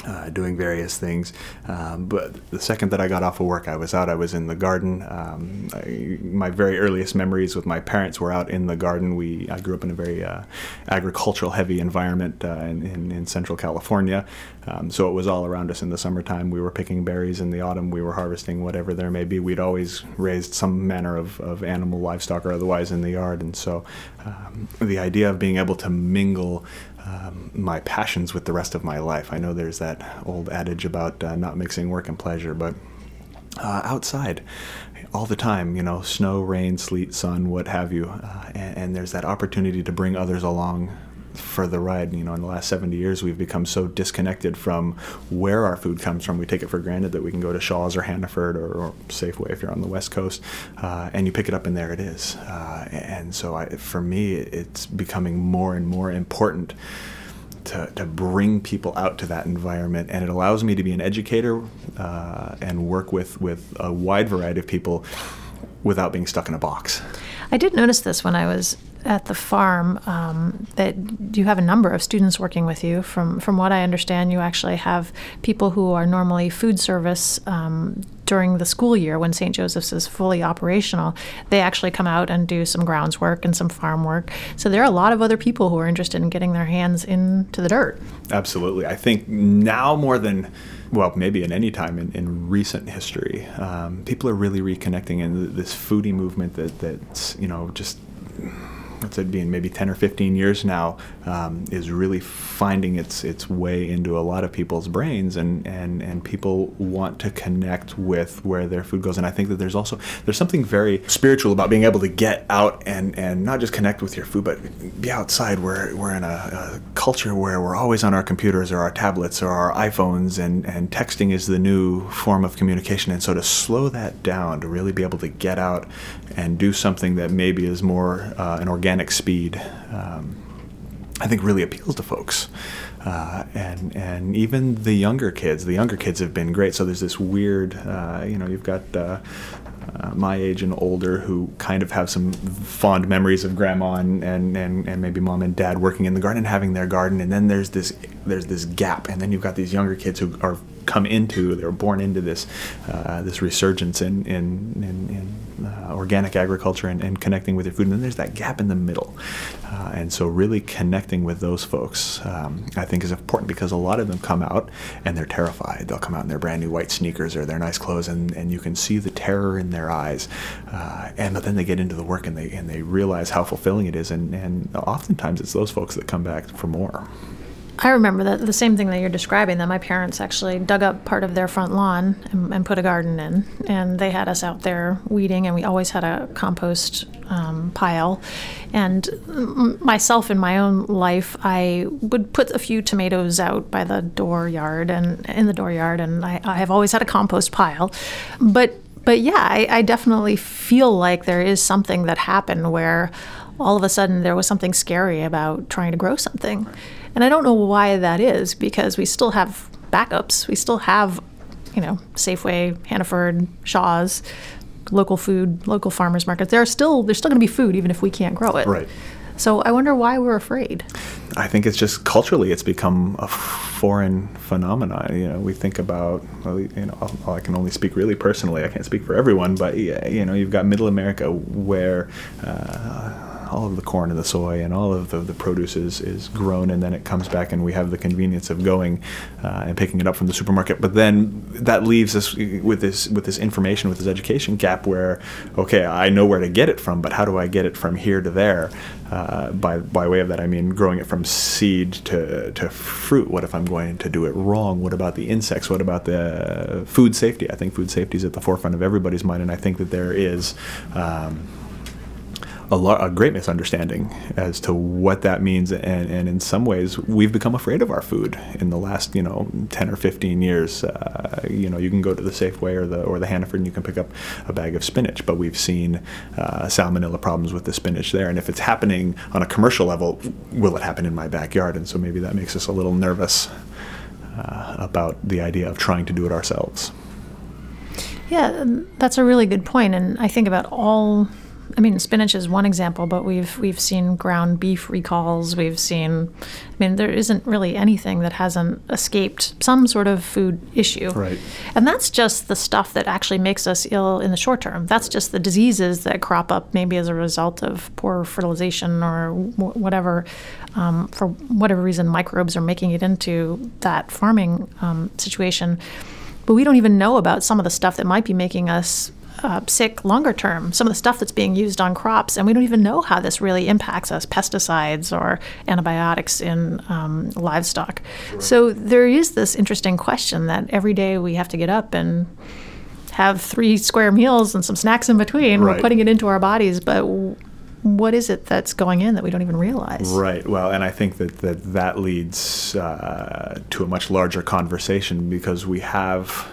uh, doing various things. Um, but the second that I got off of work, I was out. I was in the garden. Um, I, my very earliest memories with my parents were out in the garden. We I grew up in a very uh, agricultural heavy environment uh, in, in, in, Central California. Um, so it was all around us in the summertime. We were picking berries in the autumn. We were harvesting whatever there may be. We'd always raised some manner of, of animal, livestock, or otherwise in the yard. And so um, the idea of being able to mingle um, my passions with the rest of my life. I know there's that old adage about uh, not mixing work and pleasure, but uh, outside all the time, you know, snow, rain, sleet, sun, what have you, uh, and, and, there's that opportunity to bring others along for the ride. You know, in the last 70 years, we've become so disconnected from where our food comes from. We take it for granted that we can go to Shaw's or Hannaford or, or Safeway if you're on the West Coast, uh, and you pick it up and there it is. Uh, and so, I, for me, it's becoming more and more important. To, to bring people out to that environment, and it allows me to be an educator uh, and work with, with a wide variety of people without being stuck in a box. I did notice this when I was at the farm um, that you have a number of students working with you. From from what I understand, you actually have people who are normally food service um, during the school year when St. Joseph's is fully operational. They actually come out and do some grounds work and some farm work. So there are a lot of other people who are interested in getting their hands into the dirt. Absolutely, I think now more than well, maybe at any time in, in recent history, um, people are really reconnecting in this foodie movement that that's you know just it being maybe 10 or 15 years now um, is really finding its its way into a lot of people's brains and and and people want to connect with where their food goes. And I think that there's also there's something very spiritual about being able to get out and and not just connect with your food but be outside. We're we're in a, a culture where we're always on our computers or our tablets or our iPhones and and texting is the new form of communication. And so to slow that down to really be able to get out and do something that maybe is more uh, an organic speed, um, I think really appeals to folks. Uh, and and even the younger kids, the younger kids have been great. So there's this weird, uh, you know, you've got uh, uh, my age and older who kind of have some fond memories of grandma and, and, and, and, maybe mom and dad working in the garden and having their garden and then there's this there's this gap and then you've got these younger kids who are come into they're born into this uh, this resurgence in in, in, in uh, organic agriculture and, and, connecting with your food and then there's that gap in the middle. Uh, and so really connecting with those folks um, I think is important because a lot of them come out and they're terrified. They'll come out in their brand new white sneakers or their nice clothes and, and you can see the terror in their eyes uh, and but then they get into the work and they and they realize how fulfilling it is and, and oftentimes it's those folks that come back for more I remember that the same thing that you're describing. That my parents actually dug up part of their front lawn and, and put a garden in, and they had us out there weeding, and we always had a compost um, pile. And myself in my own life, I would put a few tomatoes out by the dooryard and in the dooryard, and I, I have always had a compost pile. But but yeah, I, I definitely feel like there is something that happened where all of a sudden there was something scary about trying to grow something. And I don't know why that is because we still have backups. We still have, you know, Safeway, Hannaford, Shaw's, local food, local farmers markets. There are still there's still going to be food even if we can't grow it. Right. So I wonder why we're afraid. I think it's just culturally it's become a foreign phenomenon. You know, we think about well, you know I can only speak really personally. I can't speak for everyone, but you know you've got Middle America where. Uh, all of the corn and the soy and all of the, the produce is, is grown and then it comes back and we have the convenience of going uh, and picking it up from the supermarket. But then that leaves us with this with this information, with this education gap where, okay, I know where to get it from, but how do I get it from here to there? Uh, by, by way of that, I mean growing it from seed to, to fruit. What if I'm going to do it wrong? What about the insects? What about the food safety? I think food safety is at the forefront of everybody's mind, and I think that there is. Um, a, a, great misunderstanding as to what that means, and, and in some ways, we've become afraid of our food in the last, you know, ten or fifteen years. Uh, you know, you can go to the Safeway or the or the Hannaford, and you can pick up a bag of spinach, but we've seen uh, salmonella problems with the spinach there. And if it's happening on a commercial level, will it happen in my backyard? And so maybe that makes us a little nervous uh, about the idea of trying to do it ourselves. Yeah, that's a really good point, and I think about all I mean, spinach is one example, but we've we've seen ground beef recalls. We've seen, I mean, there isn't really anything that hasn't escaped some sort of food issue. Right. And that's just the stuff that actually makes us ill in the short term. That's just the diseases that crop up maybe as a result of poor fertilization or w- whatever. Um, for whatever reason, microbes are making it into that farming um, situation. But we don't even know about some of the stuff that might be making us uh, sick longer term, some of the stuff that's being used on crops, and we don't even know how this really impacts us pesticides or antibiotics in um, livestock. Sure. So there is this interesting question that every day we have to get up and have three square meals and some snacks in between. Right. We're putting it into our bodies, but what is it that's going in that we don't even realize? Right. Well, and I think that that, that leads uh, to a much larger conversation because we have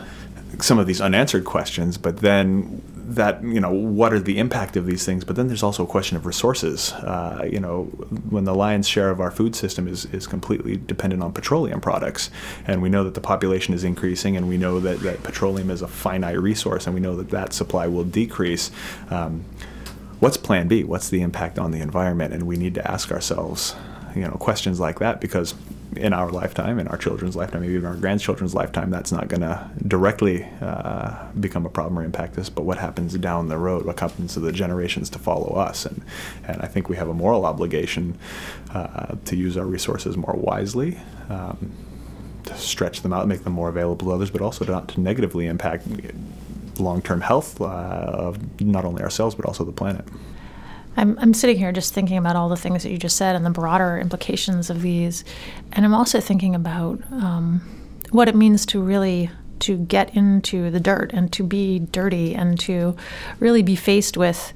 some of these unanswered questions, but then that you know what are the impact of these things? But then there's also a question of resources. Uh, you know when the lion's share of our food system is, is completely dependent on petroleum products and we know that the population is increasing and we know that, that petroleum is a finite resource and we know that that supply will decrease um, what's plan b? What's the impact on the environment? And we need to ask ourselves you know questions like that because in our lifetime, in our children's lifetime, maybe even our grandchildren's lifetime, that's not going to directly uh, become a problem or impact us. But what happens down the road? What happens to the generations to follow us? And and I think we have a moral obligation uh, to use our resources more wisely. Um, to stretch them out, make them more available to others, but also not to negatively impact long-term health uh, of not only ourselves but also the planet. I'm, I'm sitting here just thinking about all the things that you just said and the broader implications of these. And I'm also thinking about um, what it means to really to get into the dirt and to be dirty and to really be faced with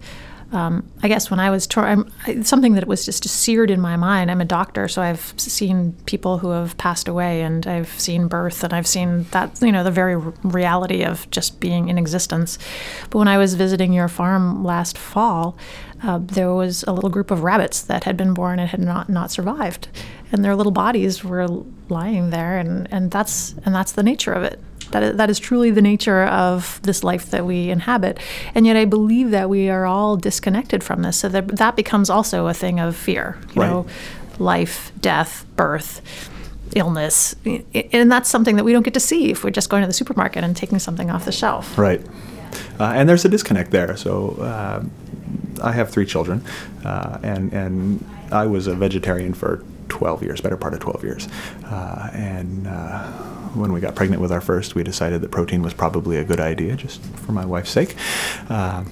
um, I guess when I was something that was just seared in my mind. I'm a doctor, so I've seen people who have passed away, and I've seen birth, and I've seen that you know the very reality of just being in existence. But when I was visiting your farm last fall, uh, there was a little group of rabbits that had been born and had not not survived, and their little bodies were lying there, and, and that's and that's the nature of it. That is, that is truly the nature of this life that we inhabit. And yet I believe that we are all disconnected from this. So that, that becomes also a thing of fear. You right. know, life, death, birth, illness. And that's something that we don't get to see if we're just going to the supermarket and taking something off the shelf. Right. Uh, and there's a disconnect there. So uh, I have three children, uh, and and I was a vegetarian for 12 years, better part of 12 years, uh, and uh, when we got pregnant with our first, we decided that protein was probably a good idea, just for my wife's sake. Uh,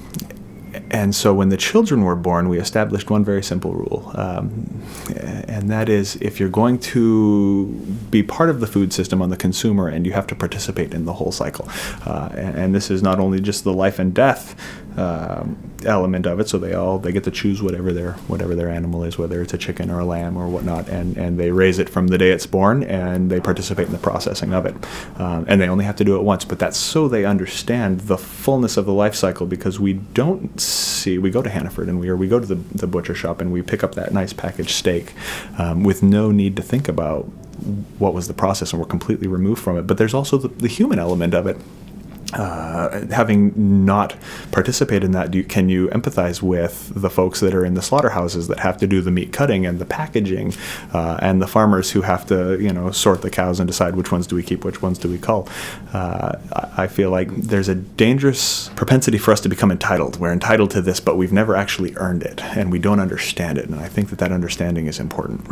and so when the children were born, we established one very simple rule, um, and that is if you're going to be part of the food system on the consumer and you have to participate in the whole cycle. Uh, and, and, this is not only just the life and death um, element of it. So they all they get to choose whatever their whatever their animal is, whether it's a chicken or a lamb or whatnot, and and they raise it from the day it's born, and they participate in the processing of it. Um, and they only have to do it once, but that's so they understand the fullness of the life cycle because we don't see we go to Hannaford and we or we go to the, the butcher shop and we pick up that nice packaged steak um, with no need to think about what was the process and we're completely removed from it. But there's also the, the human element of it uh, having not participated in that, do can you empathize with the folks that are in the slaughterhouses that have to do the meat cutting and the packaging, uh, and the farmers who have to, you know, sort the cows and decide which ones do we keep, which ones do we cull? Uh, I feel like there's a dangerous propensity for us to become entitled. We're entitled to this, but we've never actually earned it, and we don't understand it. And I think that that understanding is important.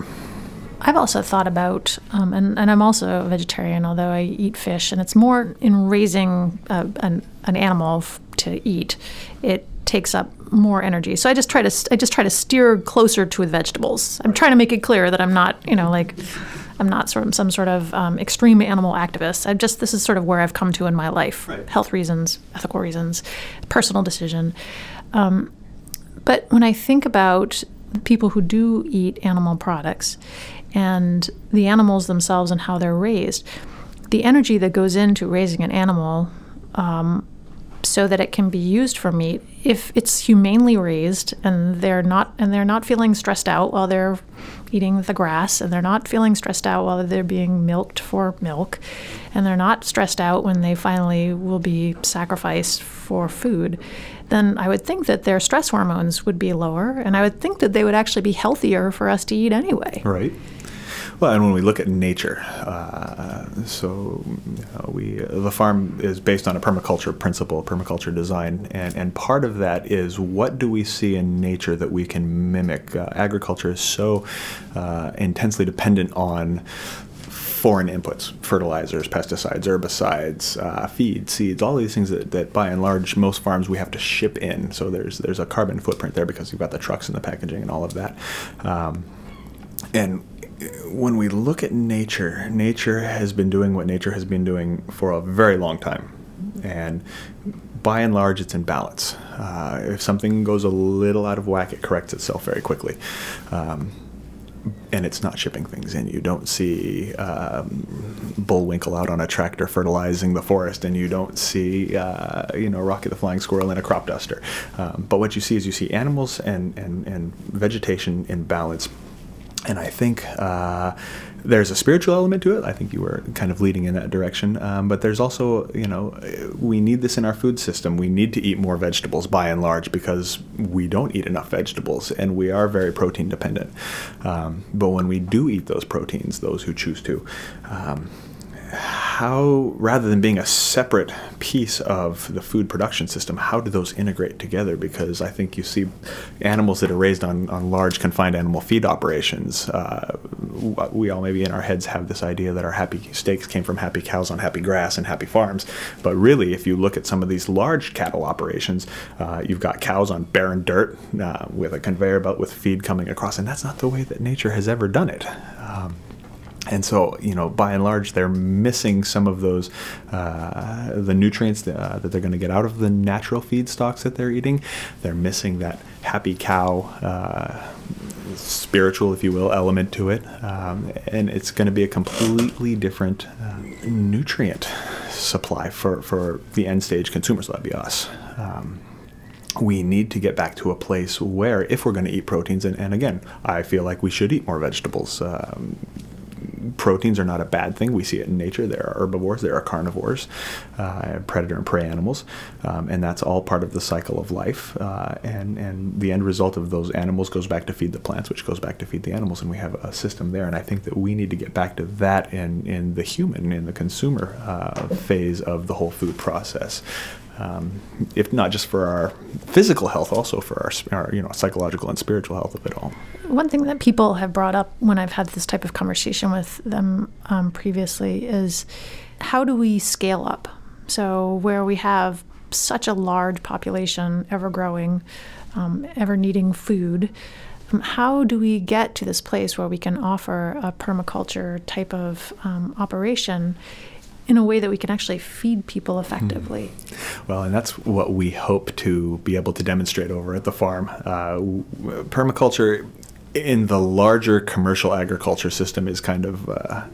I've also thought about, um, and, and I'm also a vegetarian, although I eat fish, and it's more in raising uh, an, an animal f- to eat. It takes up more energy. So I just try to I just try to steer closer to the vegetables. I'm trying to make it clear that I'm not, you know, like I'm not sort of some sort of um, extreme animal activist. I just this is sort of where I've come to in my life, right. health reasons, ethical reasons, personal decision. Um, but when I think about people who do eat animal products, and the animals themselves and how they're raised. The energy that goes into raising an animal um, so that it can be used for meat, if it's humanely raised and they're not and they're not feeling stressed out while they're eating the grass and they're not feeling stressed out while they're being milked for milk and they're not stressed out when they finally will be sacrificed for food then I would think that their stress hormones would be lower and I would think that they would actually be healthier for us to eat anyway. Right. Well, and when we look at nature, uh, so you know, we the farm is based on a permaculture principle, permaculture design, and and part of that is what do we see in nature that we can mimic. Uh, agriculture is so uh, intensely dependent on foreign inputs, fertilizers, pesticides, herbicides, uh, feed, seeds, all these things that, that by and large most farms we have to ship in. So there's there's a carbon footprint there because you've got the trucks and the packaging and all of that. Um, and when we look at nature, nature has been doing what nature has been doing for a very long time. And by and large, it's in balance. Uh, if something goes a little out of whack, it corrects itself very quickly. Um, and it's not shipping things in. You don't see um, Bullwinkle out on a tractor fertilizing the forest, and you don't see, uh, you know, Rocky the Flying Squirrel in a crop duster. Um, but what you see is you see animals and, and, and vegetation in balance and I think uh, there's a spiritual element to it. I think you were kind of leading in that direction. Um, but there's also, you know, we need this in our food system. We need to eat more vegetables by and large because we don't eat enough vegetables and we are very protein dependent. Um, but when we do eat those proteins, those who choose to, um, how rather than being a separate piece of the food production system, how do those integrate together? Because I think you see animals that are raised on, on large confined animal feed operations. Uh, we all maybe in our heads have this idea that our happy steaks came from happy cows on happy grass and happy farms, but really, if you look at some of these large cattle operations, uh, you've got cows on barren dirt uh, with a conveyor belt with feed coming across, and that's not the way that nature has ever done it. Um, and so, you know, by and large, they're missing some of those uh, the nutrients that, uh, that they're going to get out of the natural feedstocks that they're eating. They're missing that happy cow, uh, spiritual, if you will, element to it, um, and it's going to be a completely different uh, nutrient supply for for the end stage consumers. That'd be us. Um, we need to get back to a place where, if we're going to eat proteins, and, and again, I feel like we should eat more vegetables. Um, proteins are not a bad thing. We see it in nature. There are herbivores, there are carnivores, uh, predator and prey animals, um, and that's all part of the cycle of life. Uh, and and the end result of those animals goes back to feed the plants, which goes back to feed the animals, and we have a system there. And I think that we need to get back to that in in the human, in the consumer uh, phase of the whole food process. Um, if not just for our physical health, also for our, our, you know psychological and spiritual health of it all. One thing that people have brought up when I've had this type of conversation with them um, previously is how do we scale up? So where we have such a large population, ever growing, um, ever needing food. Um, how do we get to this place where we can offer a permaculture type of um, operation in a way that we can actually feed people effectively. Hmm. Well, and that's what we hope to be able to demonstrate over at the farm. Uh, permaculture in the larger commercial agriculture system is kind of. Uh,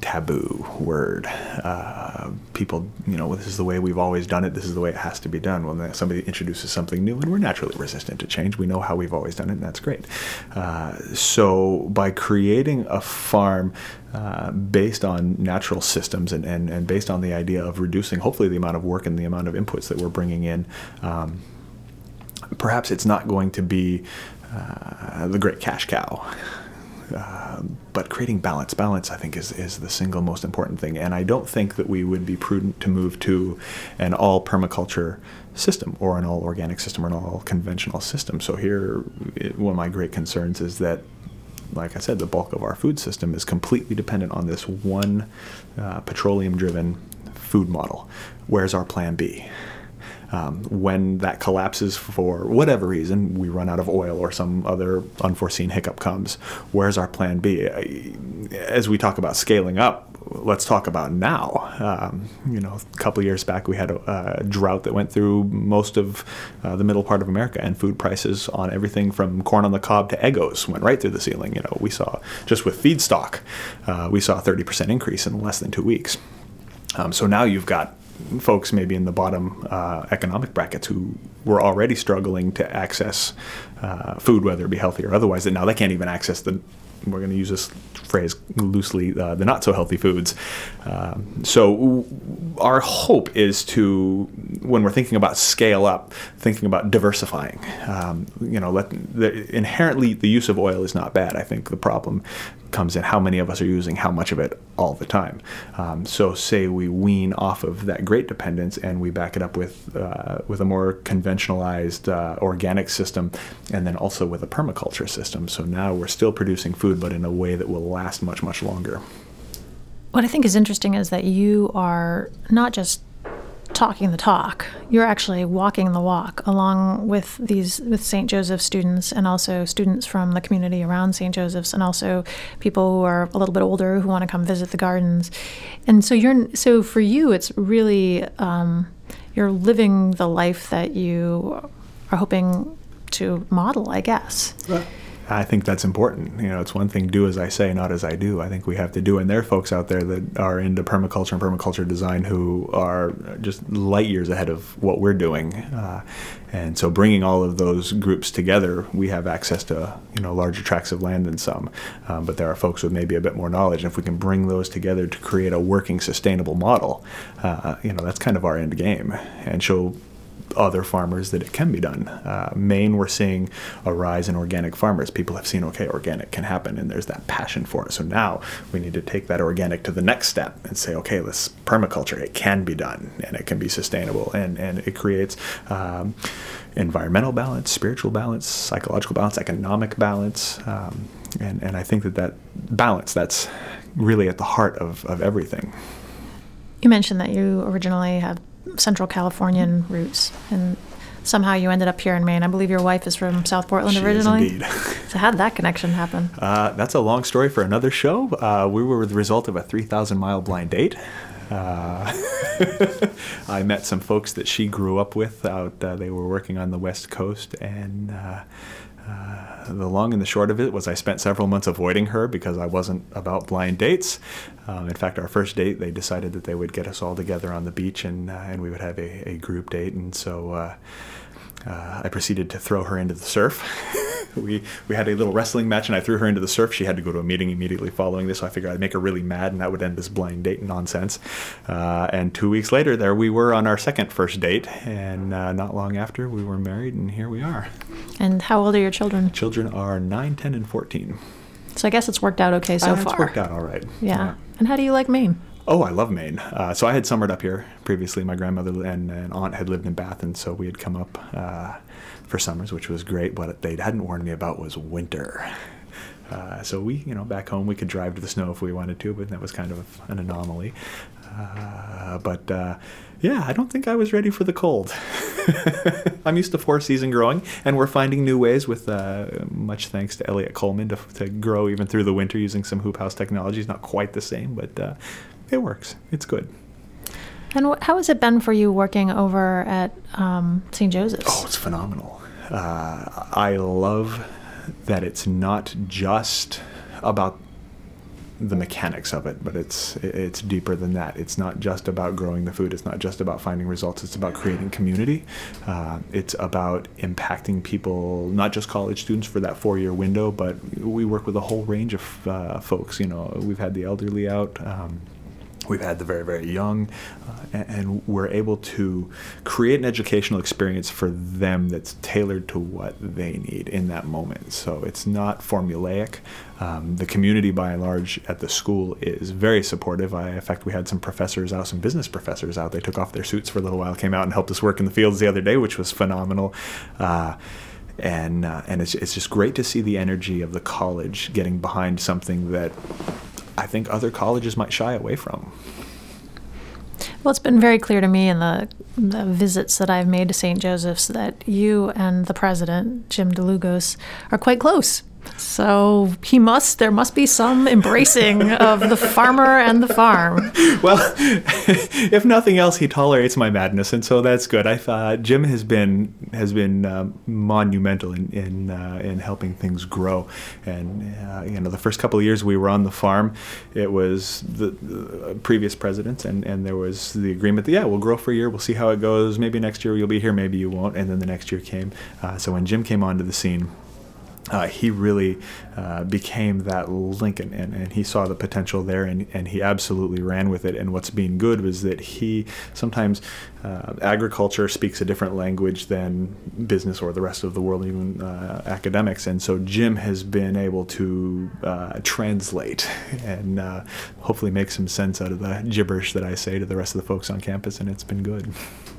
taboo word. Uh, people, you know, this is the way we've always done it. This is the way it has to be done. When somebody introduces something new, and we're naturally resistant to change, we know how we've always done it, and that's great. Uh, so by creating a farm uh, based on natural systems and, and, and based on the idea of reducing, hopefully, the amount of work and the amount of inputs that we're bringing in. Um, perhaps it's not going to be uh, the great cash cow. [laughs] Uh, but creating balance, balance, I think, is, is the single most important thing. And I don't think that we would be prudent to move to an all permaculture system or an all organic system or an all conventional system. So, here, it, one of my great concerns is that like I said, the bulk of our food system is completely dependent on this one uh, petroleum driven food model. Where's our plan B? Um, when that collapses for whatever reason, we run out of oil or some other unforeseen hiccup comes, where's our plan B? As we talk about scaling up, let's talk about now. Um, you know, a couple years back, we had a, a, drought that went through most of uh, the middle part of America, and food prices on everything from corn on the cob to egos went right through the ceiling. You know, we saw just with feedstock, uh, we saw a 30% increase in less than two weeks. Um, so now you've got folks maybe in the bottom uh, economic brackets who were already struggling to access uh, food, whether it be healthy or otherwise, that now they can't even access the we're going to use this phrase loosely, uh, the not so healthy foods. Um, so, our hope is to, when we're thinking about scale up, thinking about diversifying. Um, you know, let, the, inherently the use of oil is not bad. I think the problem comes in how many of us are using how much of it all the time. Um, so, say we wean off of that great dependence and we back it up with uh, with a more conventionalized uh, organic system, and then also with a permaculture system. So now we're still producing food, but in a way that will last much much longer. What I think is interesting is that you are not just talking the talk. You're actually walking the walk along with these with St. Joseph students and also students from the community around St. Joseph's and also people who are a little bit older who want to come visit the gardens. And so you're so for you it's really um, you're living the life that you are hoping to model, I guess. Right. I think that's important. You know, it's one thing do as I say, not as I do. I think we have to do. And there are folks out there that are into permaculture and permaculture design who are just light years ahead of what we're doing. Uh, and so, bringing all of those groups together, we have access to you know larger tracts of land than some. Um, but there are folks with maybe a bit more knowledge. And if we can bring those together to create a working, sustainable model, uh, you know, that's kind of our end game. And show other farmers that it can be done. Uh, Maine, we're seeing a rise in organic farmers. People have seen, okay, organic can happen, and there's that passion for it. So now we need to take that organic to the next step and say, okay, let's permaculture. It can be done, and it can be sustainable, and and it creates. Um, environmental balance, spiritual balance, psychological balance, economic balance, um, and and I think that that balance that's really at the heart of, of everything. You mentioned that you originally have Central Californian roots, and somehow you ended up here in Maine. I believe your wife is from South Portland She is originally. indeed. so how did that connection happen? [laughs] Uh, that's a long story for another show. Uh, we were the result of a 3,000 mile blind date. Uh, [laughs] I met some folks that she grew up with out. Uh, they were working on the West Coast, and the long and the short of it was I spent several months avoiding her because I wasn't about blind dates. Um, in fact, our first date, they decided that they would get us all together on the beach and uh, and we would have a, a group date, and so. Uh, uh, I proceeded to throw her into the surf. [laughs] we we had a little wrestling match, and I threw her into the surf. She had to go to a meeting immediately following this, so I figured I'd make her really mad, and that would end this blind date nonsense. Uh, and two weeks later, there we were on our second first date, and uh, not long after, we were married, and here we are. And how old are your children? Children are 9, 10, and 14. So I guess it's worked out okay so Uh, far. It's worked out all right. Yeah. And how do you like Maine? Oh, I love Maine. Uh, so I had summered up here previously. My grandmother and, and aunt had lived in Bath, and so we had come up uh, for summers, which was great. What they hadn't warned me about was winter. Uh, so we, you know, back home we could drive to the snow if we wanted to, but that was kind of an anomaly. Uh, but uh, yeah, I don't think I was ready for the cold. [laughs] I'm used to four season growing, and we're finding new ways with uh, much thanks to Eliot Coleman to, to grow even through the winter using some hoop house technology. It's not quite the same, but uh, it works. It's good. And wh- how has it been for you working over at um, St. Joseph's? Oh, it's phenomenal. Uh, I love that it's not just about the mechanics of it, but it's it's deeper than that. It's not just about growing the food. It's not just about finding results. It's about creating community. Uh, it's about impacting people, not just college students for that four-year window, but we work with a whole range of uh, folks. You know, we've had the elderly out. Um, We've had the very, very young, uh, and, and we're able to create an educational experience for them that's tailored to what they need in that moment. So it's not formulaic. Um, the community, by and large, at the school is very supportive. I, in fact, we had some professors out, some business professors out. They took off their suits for a little while, came out and helped us work in the fields the other day, which was phenomenal. Uh, and uh, and it's, it's just great to see the energy of the college getting behind something that I think other colleges might shy away from. Well, it's been very clear to me in the, the visits that I've made to St. Joseph's that you and the president, Jim Dlugos, are quite close. So he must, there must be some embracing of the farmer and the farm. [laughs] Well, [laughs] if nothing else, he tolerates my madness, and so that's good. I thought Jim has been has been um, monumental in in, uh, in helping things grow. And uh, you know, the first couple of years we were on the farm, it was the, the previous presidents, and and there was the agreement that yeah, we'll grow for a year, we'll see how it goes. Maybe next year you'll be here, maybe you won't. And then the next year came. Uh, so when Jim came onto the scene. Uh, he really uh, became that Lincoln, and, and he saw the potential there, and, and he absolutely ran with it. And what's been good was that he sometimes uh, agriculture speaks a different language than business or the rest of the world, even uh, academics. And so Jim has been able to uh, translate [laughs] and uh, hopefully make some sense out of the gibberish that I say to the rest of the folks on campus, and it's been good. [laughs]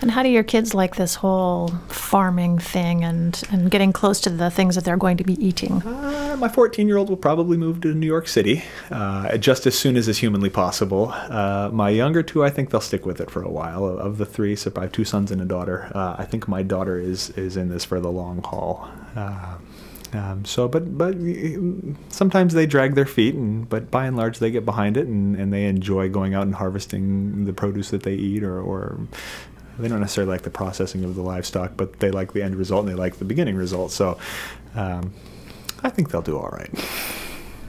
And how do your kids like this whole farming thing and, and getting close to the things that they're going to be eating? Uh, my 14 year old will probably move to New York City uh, just as soon as is humanly possible. Uh, my younger two, I think they'll stick with it for a while. Of the three, so I have two sons and a daughter. Uh, I think my daughter is, is in this for the long haul. Uh, um, so, but but sometimes they drag their feet, and but by and large they get behind it, and, and they enjoy going out and harvesting the produce that they eat, or, or they don't necessarily like the processing of the livestock, but they like the end result and they like the beginning result. So um, I think they'll do all right.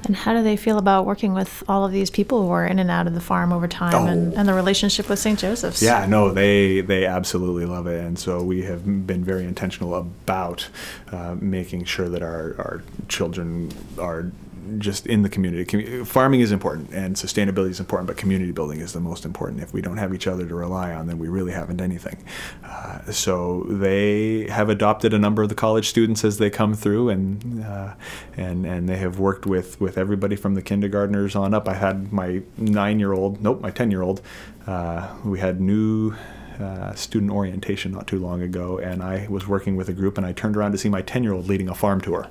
And how do they feel about working with all of these people who are in and out of the farm over time and, Oh. and the relationship with St. Joseph's? Yeah, no, they they absolutely love it, and so we have been very intentional about uh, making sure that our our children are just in the community. Farming is important and sustainability is important, but community building is the most important. If we don't have each other to rely on, then we really haven't anything. Uh, so they have adopted a number of the college students as they come through, and uh, and and they have worked with with everybody from the kindergartners on up. I had my nine year old, nope, my ten year old. Uh, we had new uh, student orientation not too long ago, and I was working with a group, and I turned around to see my 10 year old leading a farm tour.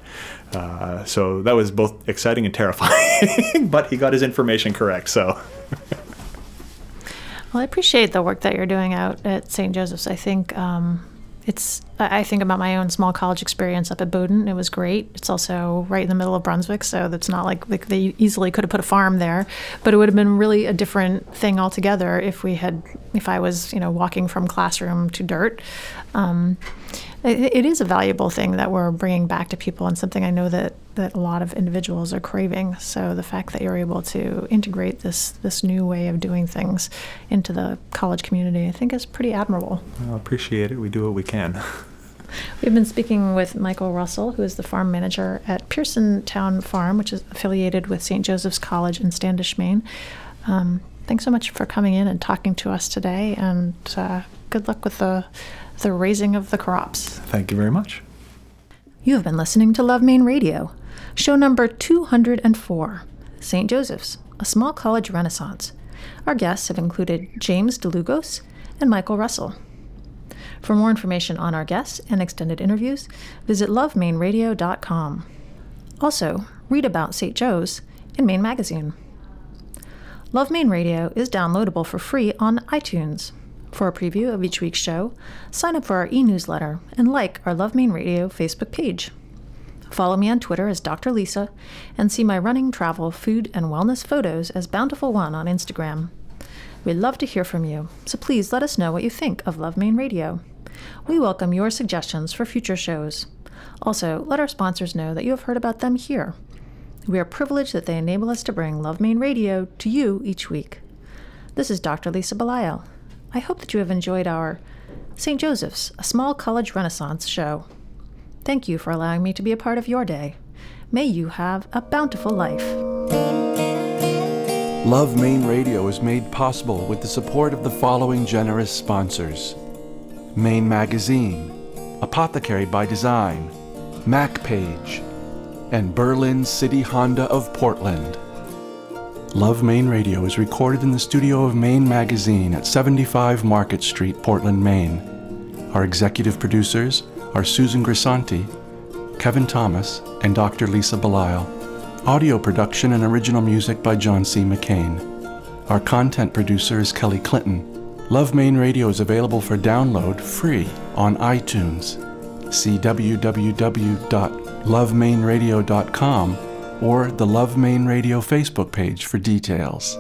Uh, so that was both exciting and terrifying, [laughs] but he got his information correct. So. well, I appreciate the work that you're doing out at St. Joseph's. I think um, it's I think about my own small college experience up at Bowdoin. It was great. It's also right in the middle of Brunswick, so that's not like they easily could have put a farm there, but it would have been really a different thing altogether if we had if I was you know walking from classroom to dirt. Um, it, it is a valuable thing that we're bringing back to people and something I know that, that a lot of individuals are craving. So the fact that you're able to integrate this this new way of doing things into the college community, I think is pretty admirable. I appreciate it. We do what we can. [laughs] We've been speaking with Michael Russell, who is the farm manager at Pearsontown Farm, which is affiliated with St. Joseph's College in Standish, Maine. Um, thanks so much for coming in and talking to us today, and uh, good luck with the the raising of the crops. Thank you very much. You have been listening to Love Maine Radio, show number 204, St. Joseph's, a small college renaissance. Our guests have included James Dlugos and Michael Russell. For more information on our guests and extended interviews, visit lovemaineradio.com. Also, read about St. Joe's in Maine Magazine. Love Maine Radio is downloadable for free on iTunes. For a preview of each week's show, sign up for our e newsletter and like our Love Maine Radio Facebook page. Follow me on Twitter as Dr. Lisa and see my running, travel, food, and wellness photos as Bountiful One on Instagram. We'd love to hear from you, so please let us know what you think of Love Maine Radio. We welcome your suggestions for future shows. Also, let our sponsors know that you have heard about them here. We are privileged that they enable us to bring Love Maine Radio to you each week. This is Dr. Lisa Belisle. I hope that you have enjoyed our St. Joseph's, a small college renaissance show. Thank you for allowing me to be a part of your day. May you have a bountiful life. Love Maine Radio is made possible with the support of the following generous sponsors Maine Magazine, Apothecary by Design, MacPage, and Berlin City Honda of Portland. Love Maine Radio is recorded in the studio of Maine Magazine at 75 Market Street, Portland, Maine. Our executive producers are Susan Grisanti, Kevin Thomas, and Dr. Lisa Belisle. Audio production and original music by John C. McCain. Our content producer is Kelly Clinton. Love Maine Radio is available for download free on iTunes. See www.lovemaineradio.com or the Love Maine Radio Facebook page for details.